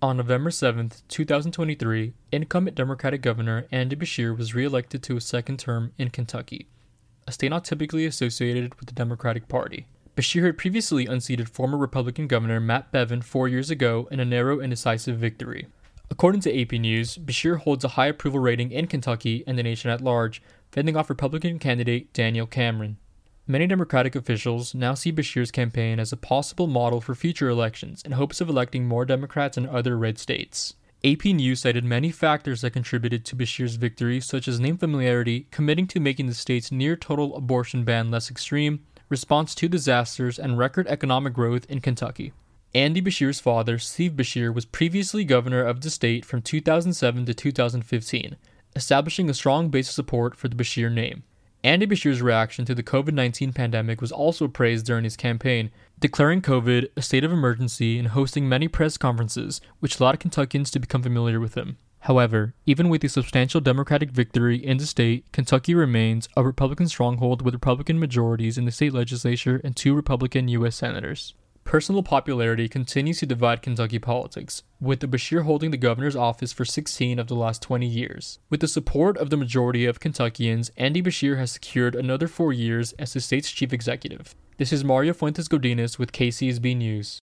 On November 7, 2023, incumbent Democratic Governor Andy Beshear was reelected to a second term in Kentucky, a state not typically associated with the Democratic Party. Beshear had previously unseated former Republican Governor Matt Bevin four years ago in a narrow and decisive victory. According to AP News, Beshear holds a high approval rating in Kentucky and the nation at large, fending off Republican candidate Daniel Cameron. Many Democratic officials now see Beshear's campaign as a possible model for future elections in hopes of electing more Democrats in other red states. AP News cited many factors that contributed to Beshear's victory, such as name familiarity, committing to making the state's near total abortion ban less extreme, response to disasters, and record economic growth in Kentucky. Andy Beshear's father, Steve Beshear, was previously governor of the state from 2007 to 2015, establishing a strong base of support for the Beshear name. Andy Beshear's reaction to the COVID 19 pandemic was also praised during his campaign, declaring COVID a state of emergency and hosting many press conferences, which allowed Kentuckians to become familiar with him. However, even with a substantial Democratic victory in the state, Kentucky remains a Republican stronghold with Republican majorities in the state legislature and two Republican U.S. senators. Personal popularity continues to divide Kentucky politics, with the Beshear holding the governor's office for 16 of the last 20 years. With the support of the majority of Kentuckians, Andy Beshear has secured another four years as the state's chief executive. This is Mario Fuentes Godinez with KCSB News.